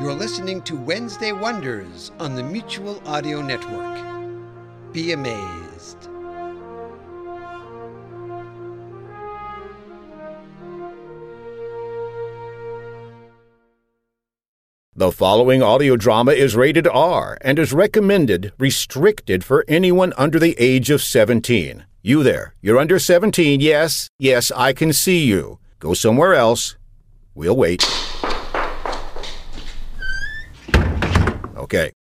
You're listening to Wednesday Wonders on the Mutual Audio Network. Be amazed. The following audio drama is rated R and is recommended restricted for anyone under the age of 17. You there, you're under 17, yes, yes, I can see you. Go somewhere else. We'll wait. Okay.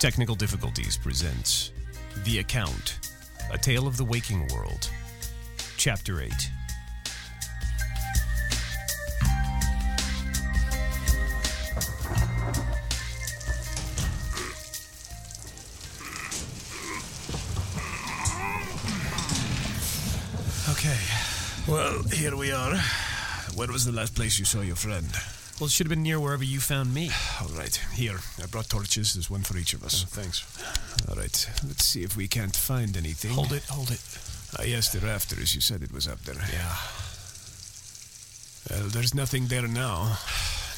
Technical Difficulties presents The Account A Tale of the Waking World, Chapter 8. Okay. Well, here we are. Where was the last place you saw your friend? Well, it should have been near wherever you found me. All right. Here. I brought torches. There's one for each of us. thanks. All right. Let's see if we can't find anything. Hold it, hold it. Ah, yes, the rafters. You said it was up there. Yeah. Well, there's nothing there now.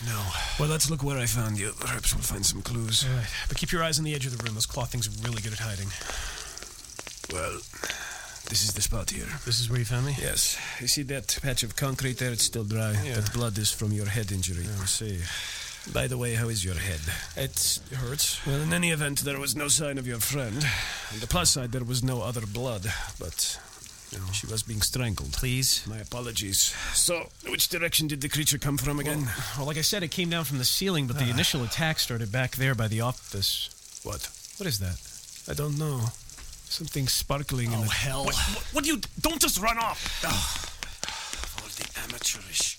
No. Well, let's look where I found you. Perhaps we'll find some clues. All right. But keep your eyes on the edge of the room. Those claw things are really good at hiding. Well, this is the spot here. This is where you found me? Yes. You see that patch of concrete there? It's still dry. Yeah. That blood is from your head injury. I see. By the way, how is your head? It hurts. Well, in any event, there was no sign of your friend. On the plus side, there was no other blood, but she was being strangled. Please? My apologies. So, which direction did the creature come from again? Well, like I said, it came down from the ceiling, but the ah. initial attack started back there by the office. what? What is that? I don't know. Something sparkling in Oh, the... hell. What, what, what do you... Don't just run off! All the amateurish...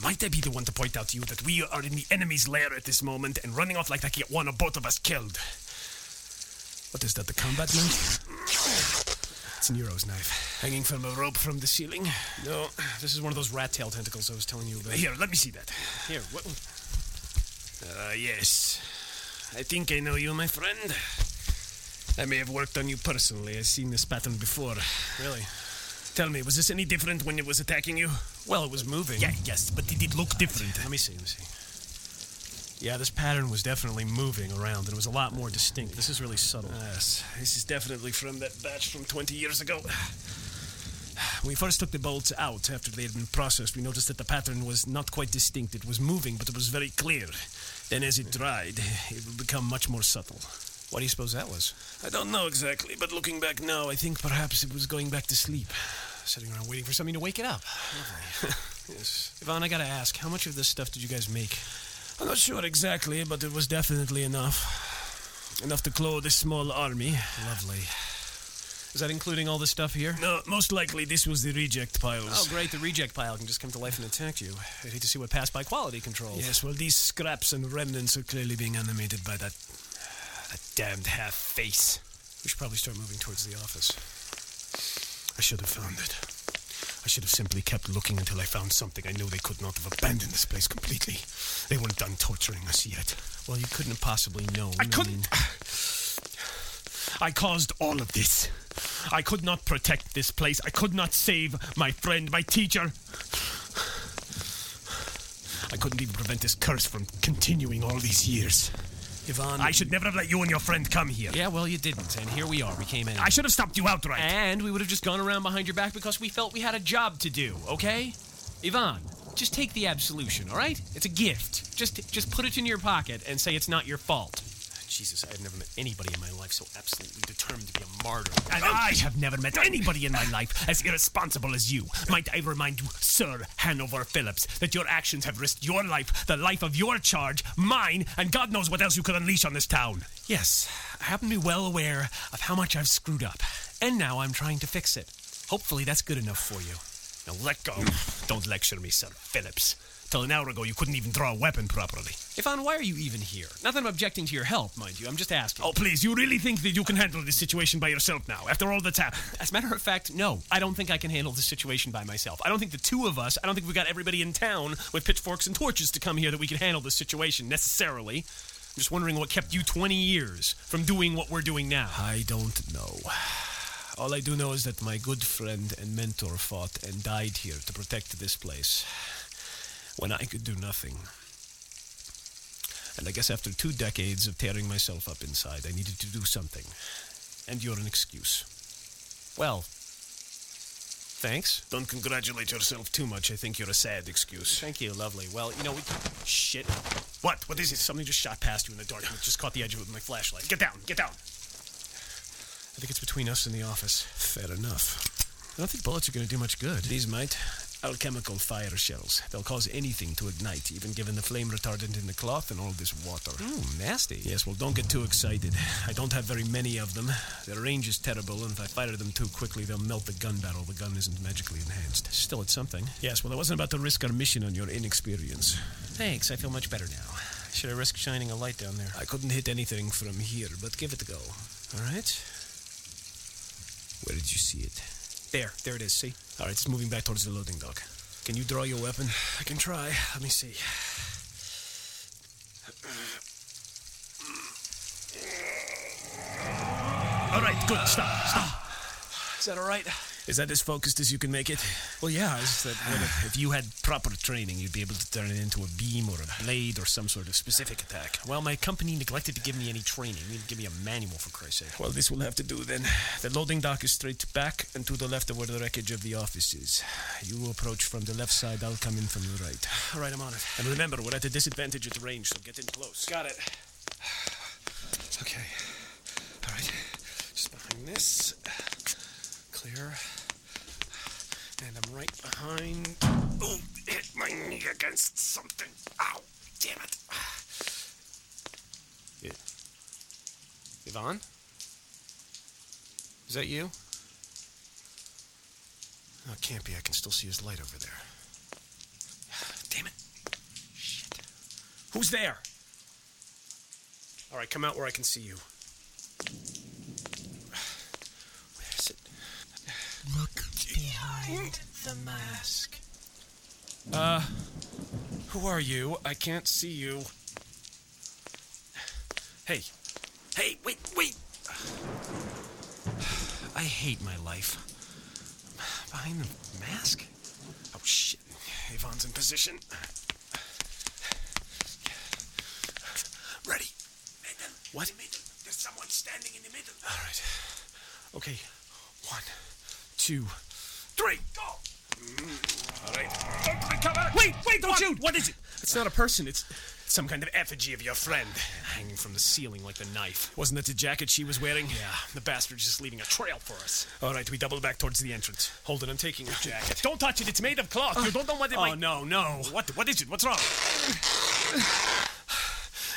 Might I be the one to point out to you that we are in the enemy's lair at this moment and running off like that can get one or both of us killed? What is that, the combat knife? It's Nero's knife. Hanging from a rope from the ceiling? No, this is one of those rat tail tentacles I was telling you about. Here, let me see that. Here, what? Ah, yes. I think I know you, my friend. I may have worked on you personally. I've seen this pattern before. Really? Tell me, was this any different when it was attacking you? Well, it was moving. Yeah, yes, but did it look different? Let me see, let me see. Yeah, this pattern was definitely moving around, and it was a lot more distinct. This is really subtle. Yes, this is definitely from that batch from 20 years ago. When we first took the bolts out after they had been processed, we noticed that the pattern was not quite distinct. It was moving, but it was very clear. Then, as it dried, it would become much more subtle. What do you suppose that was? I don't know exactly, but looking back now, I think perhaps it was going back to sleep. Sitting around waiting for something to wake it up. Yes. Yvonne, I gotta ask, how much of this stuff did you guys make? I'm not sure exactly, but it was definitely enough. Enough to clothe a small army. Lovely. Is that including all the stuff here? No, most likely this was the reject piles. Oh, great. The reject pile can just come to life and attack you. I'd hate to see what passed by quality control. Yes, well, these scraps and remnants are clearly being animated by that. That damned half face. We should probably start moving towards the office. I should have found it. I should have simply kept looking until I found something. I knew they could not have abandoned this place completely. They weren't done torturing us yet. Well, you couldn't have possibly known. I couldn't. I caused all of this. I could not protect this place. I could not save my friend, my teacher. I couldn't even prevent this curse from continuing all these years. Yvonne. I should never have let you and your friend come here. Yeah, well, you didn't, and here we are. We came in. I should have stopped you outright. And we would have just gone around behind your back because we felt we had a job to do, okay? Yvonne, just take the absolution, all right? It's a gift. Just just put it in your pocket and say it's not your fault. Jesus, I have never met anybody in my life so absolutely determined to be a martyr. And I have never met anybody in my life as irresponsible as you. Might I remind you, Sir Hanover Phillips, that your actions have risked your life, the life of your charge, mine, and God knows what else you could unleash on this town. Yes, I happen to be well aware of how much I've screwed up, and now I'm trying to fix it. Hopefully, that's good enough for you. Now let go. Don't lecture me, Sir Phillips. Till an hour ago, you couldn't even draw a weapon properly. Ivan, why are you even here? Not that I'm objecting to your help, mind you. I'm just asking. Oh, please, you really think that you can handle this situation by yourself now, after all that's happened? As a matter of fact, no. I don't think I can handle this situation by myself. I don't think the two of us, I don't think we've got everybody in town with pitchforks and torches to come here that we can handle this situation necessarily. I'm just wondering what kept you 20 years from doing what we're doing now. I don't know. All I do know is that my good friend and mentor fought and died here to protect this place when I could do nothing. And I guess after two decades of tearing myself up inside, I needed to do something. And you're an excuse. Well, thanks. Don't congratulate yourself too much. I think you're a sad excuse. Thank you, lovely. Well, you know, we. Shit. What? What is it? Something just shot past you in the dark and it just caught the edge of it with my flashlight. Get down! Get down! I think it's between us and the office. Fair enough. I don't think bullets are going to do much good. These might. Alchemical fire shells. They'll cause anything to ignite, even given the flame retardant in the cloth and all this water. Oh, nasty. Yes, well, don't get too excited. I don't have very many of them. Their range is terrible, and if I fire them too quickly, they'll melt the gun barrel. The gun isn't magically enhanced. Still, it's something. Yes, well, I wasn't about to risk our mission on your inexperience. Thanks, I feel much better now. Should I risk shining a light down there? I couldn't hit anything from here, but give it a go. All right. Where did you see it? There, there it is, see? All right, it's moving back towards the loading dock. Can you draw your weapon? I can try. Let me see. All right, good. Stop. Stop. Is that all right? Is that as focused as you can make it? Well, yeah. It's that if you had proper training, you'd be able to turn it into a beam or a blade or some sort of specific attack. Well, my company neglected to give me any training. You to give me a manual, for Christ's sake. Well, this will have to do then. The loading dock is straight back and to the left of where the wreckage of the office is. You approach from the left side, I'll come in from the right. All right, I'm on it. And remember, we're at a disadvantage at the range, so get in close. Got it. Okay. All right. Just behind this. Clear. And I'm right behind. Oh, hit my knee against something. Ow, damn it. Yeah. Yvonne? Is that you? Oh, it can't be. I can still see his light over there. Damn it. Shit. Who's there? All right, come out where I can see you. Where is it? Look behind the mask. Uh, who are you? I can't see you. Hey, hey, wait, wait! I hate my life. Behind the mask? Oh, shit. Yvonne's in position. Ready. What? The middle. There's someone standing in the middle. All right. Okay. One, two, Three, go. All right. Don't recover. Wait, wait, don't What? shoot! What is it? It's not a person. It's Some kind of effigy of your friend. hanging from the ceiling like the knife. Wasn't that the jacket she was wearing? Yeah, the bastard's just leaving a trail for us. All right, we double back towards the entrance. Hold it, I'm taking his jacket. Don't touch it. It's made of cloth. you don't know what it Oh, might. no, no. What? What is it? What's wrong?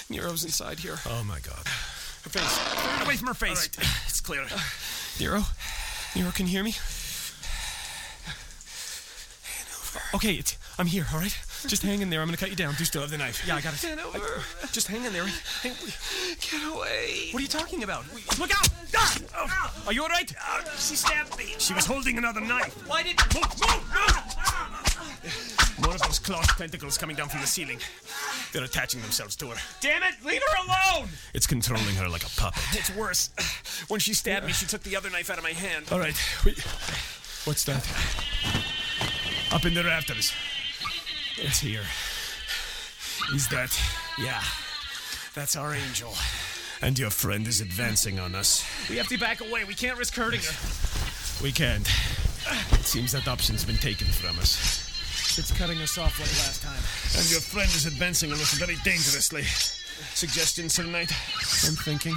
Nero's inside here. Oh my God. Her face. Turn it away from her face. right, it's clear. Nero? Nero, can you hear me? Okay, it's, I'm here, all right? Just hang in there. I'm going to cut you down. You still have the knife. Yeah, I got it. Hanover. I- just hang in there. Hang, Get away. what are you talking about? Look out! Ah! Oh. Are you all right? she stabbed me. She was holding another knife. Why did... Move! Move! Move! More of those cloth tentacles coming down from the ceiling. They're attaching themselves to her. Damn it! Leave her alone! It's controlling her like a puppet. It's worse. When she stabbed me, she took the other knife out of my hand. All right. We, what's that? Up in the rafters. It's here. Is that? Yeah. That's our angel. And your friend is advancing on us. We have to back away. We can't risk hurting her. We can't. It seems that option's been taken from us. It's cutting us off like last time. And your friend is advancing on us very dangerously. Suggestion, Sir Knight? I'm thinking.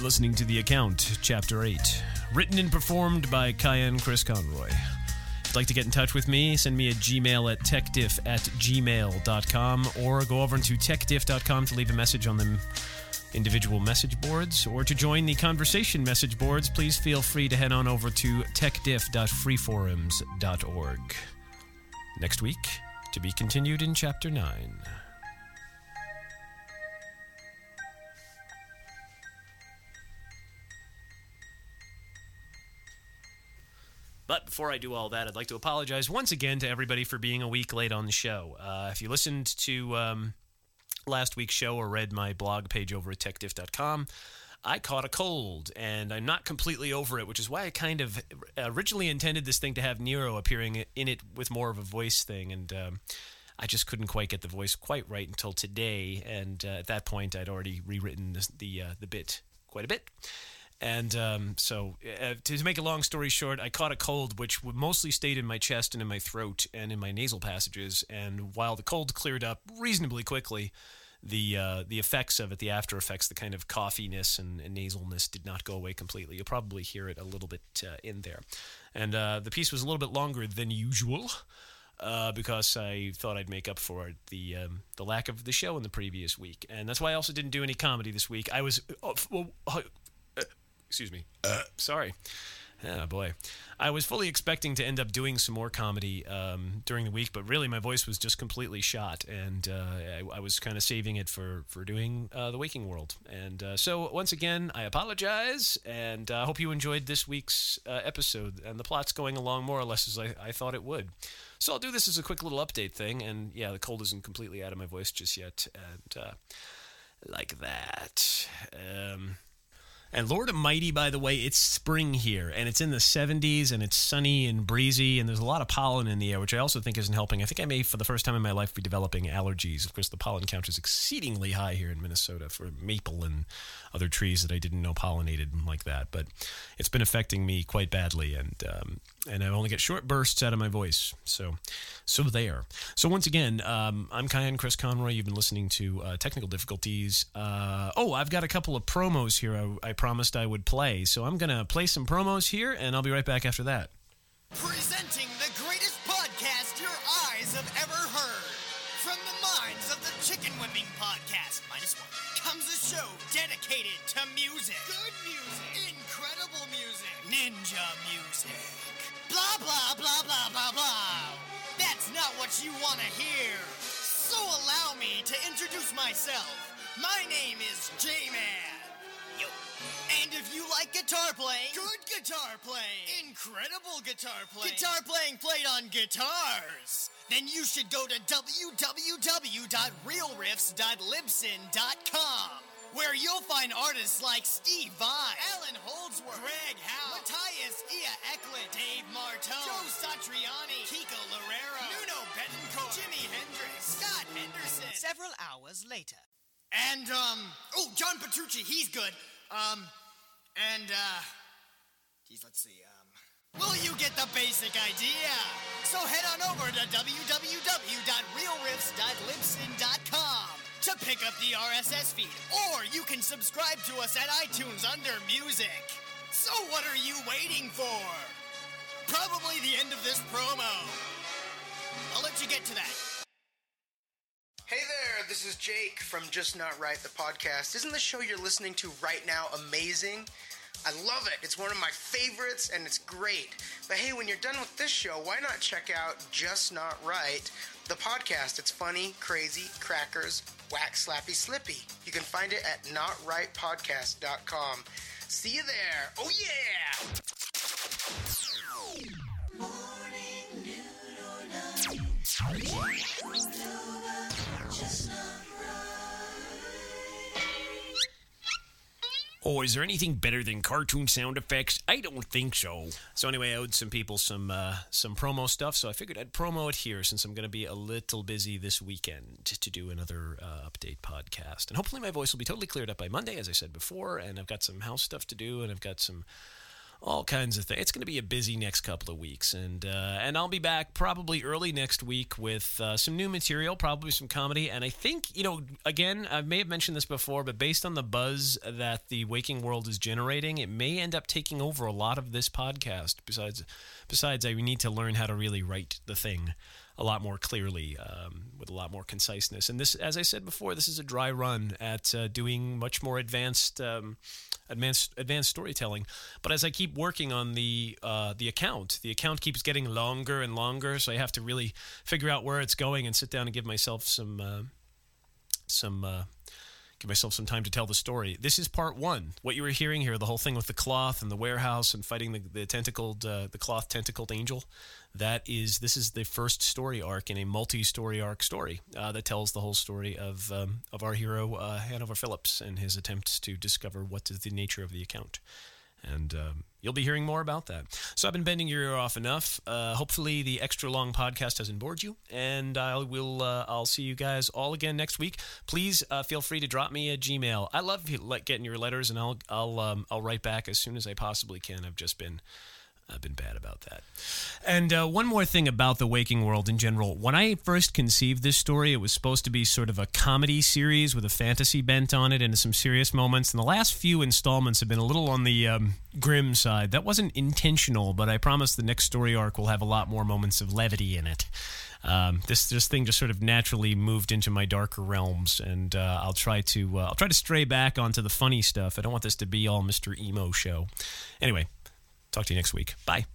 Listening to The Account, Chapter 8, written and performed by Cayenne Chris Conroy. If you'd like to get in touch with me, send me a Gmail at techdiff at gmail.com or go over to techdiff.com to leave a message on the individual message boards. Or to join the conversation message boards, please feel free to head on over to techdiff.freeforums.org. Next week, to be continued in Chapter 9. But before I do all that, I'd like to apologize once again to everybody for being a week late on the show. Uh, if you listened to um, last week's show or read my blog page over at techdiff.com, I caught a cold and I'm not completely over it, which is why I kind of originally intended this thing to have Nero appearing in it with more of a voice thing. And um, I just couldn't quite get the voice quite right until today. And uh, at that point, I'd already rewritten the, uh, the bit quite a bit. And um, so, uh, to, make a long story short, I caught a cold, which mostly stayed in my chest and in my throat and in my nasal passages. And while the cold cleared up reasonably quickly, the uh, the effects of it, the after effects, the kind of coughiness and, and nasalness, did not go away completely. You'll probably hear it a little bit uh, in there. And uh, the piece was a little bit longer than usual. Uh, because I thought I'd make up for the um, the lack of the show in the previous week, and that's why I also didn't do any comedy this week. I was, uh, uh, excuse me. Uh, sorry. Oh boy, I was fully expecting to end up doing some more comedy um, during the week, but really my voice was just completely shot, and uh, I, I, was kind of saving it for for doing uh, the Waking World. And uh, so once again, I apologize, and I hope you enjoyed this week's uh, episode. And the plot's going along more or less as I, I thought it would. So I'll do this as a quick little update thing, and yeah, the cold isn't completely out of my voice just yet, and uh, like that. Um, and Lord Almighty, by the way, it's spring here, and it's in the 70s, and it's sunny and breezy, and there's a lot of pollen in the air, which I also think isn't helping. I think I may, for the first time in my life, be developing allergies. Of course, the pollen count is exceedingly high here in Minnesota for maple and other trees that I didn't know pollinated like that. But it's been affecting me quite badly, and um, and I only get short bursts out of my voice. So, so there. So once again, um, I'm Cayenne Chris Conroy. You've been listening to uh, Technical Difficulties. Uh, oh, I've got a couple of promos here. I, I promised I would play, so I'm gonna play some promos here, and I'll be right back after that. Presenting the greatest podcast your eyes have ever heard. From the minds of the Chicken Whipping Podcast, minus one, comes a show dedicated to music. Good music. Incredible music. Ninja music. Blah, blah, blah, blah, blah, blah. That's not what you want to hear. So allow me to introduce myself. My name is J-Man. Yo. And if you like guitar playing, good guitar playing, incredible guitar playing, guitar playing played on guitars, then you should go to www.realriffs.libsyn.com. Where you'll find artists like Steve Vai, Allan Holdsworth, Greg Howe, Mattias IA Eklund, Dave Martone, Joe Satriani, Kiko Loureiro, Nuno Bettencourt, Jimi Hendrix, Scott Henderson. Several hours later. And, um, oh, John Petrucci, he's good. Um, and, uh, geez, let's see, um, well, you get the basic idea. So head on over to www.realriffs.libsyn.com to pick up the RSS feed, or you can subscribe to us at iTunes under music. So what are you waiting for? Probably the end of this promo. I'll let you get to that. Hey there, this is Jake from Just Not Right, the podcast. Isn't the show you're listening to right now amazing? I love it. It's one of my favorites and it's great. But hey, when you're done with this show, why not check out Just Not Right, the podcast? It's funny, crazy, crackers, whack, slappy, slippy. You can find it at notrightpodcast.com. See you there. Oh, yeah! Oh, is there anything better than cartoon sound effects? I don't think so. So anyway, I owed some people some uh, some promo stuff, so I figured I'd promo it here since I'm going to be a little busy this weekend to do another uh, update podcast, and hopefully my voice will be totally cleared up by Monday, as I said before. And I've got some house stuff to do, and I've got some all kinds of things. It's going to be a busy next couple of weeks, and uh, and I'll be back probably early next week with uh, some new material, probably some comedy, and I think you know again I may have mentioned this before, but based on the buzz that the Waking World is generating, it may end up taking over a lot of this podcast. Besides, besides, I need to learn how to really write the thing a lot more clearly um, with a lot more conciseness. And this, as I said before, this is a dry run at uh, doing much more advanced, um, advanced, advanced storytelling. But as I keep working on the uh, the account, the account keeps getting longer and longer, so I have to really figure out where it's going and sit down and give myself some uh, some uh, give myself some time to tell the story. This is part one. What you were hearing here, the whole thing with the cloth and the warehouse and fighting the, the tentacled, uh, the cloth tentacled angel. That is, this is the first story arc in a multi-story arc story uh, that tells the whole story of um, of our hero uh, Hanover Phillips and his attempts to discover what is the nature of the account. And um, you'll be hearing more about that. So I've been bending your ear off enough. Uh, hopefully, the extra long podcast hasn't bored you, and I will. Uh, I'll see you guys all again next week. Please uh, feel free to drop me a Gmail. I love getting your letters, and I'll I'll um, I'll write back as soon as I possibly can. I've just been I've been bad about that. And uh, one more thing about the waking world in general. When I first conceived this story, it was supposed to be sort of a comedy series with a fantasy bent on it and some serious moments. And the last few installments have been a little on the um, grim side. That wasn't intentional, but I promise the next story arc will have a lot more moments of levity in it. Um, this this thing just sort of naturally moved into my darker realms, and uh, I'll try to uh, I'll try to stray back onto the funny stuff. I don't want this to be all Mr. Emo show. Anyway, Talk to you next week. Bye.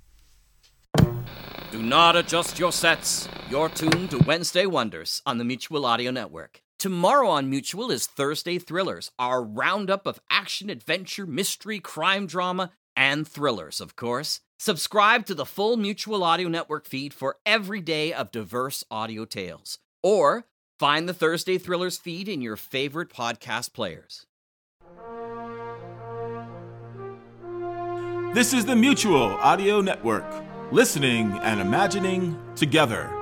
Do not adjust your sets. You're tuned to Wednesday Wonders on the Mutual Audio Network. Tomorrow on Mutual is Thursday Thrillers, our roundup of action, adventure, mystery, crime drama, and thrillers, of course. Subscribe to the full Mutual Audio Network feed for every day of diverse audio tales. Or find the Thursday Thrillers feed in your favorite podcast players. This is the Mutual Audio Network, listening and imagining together.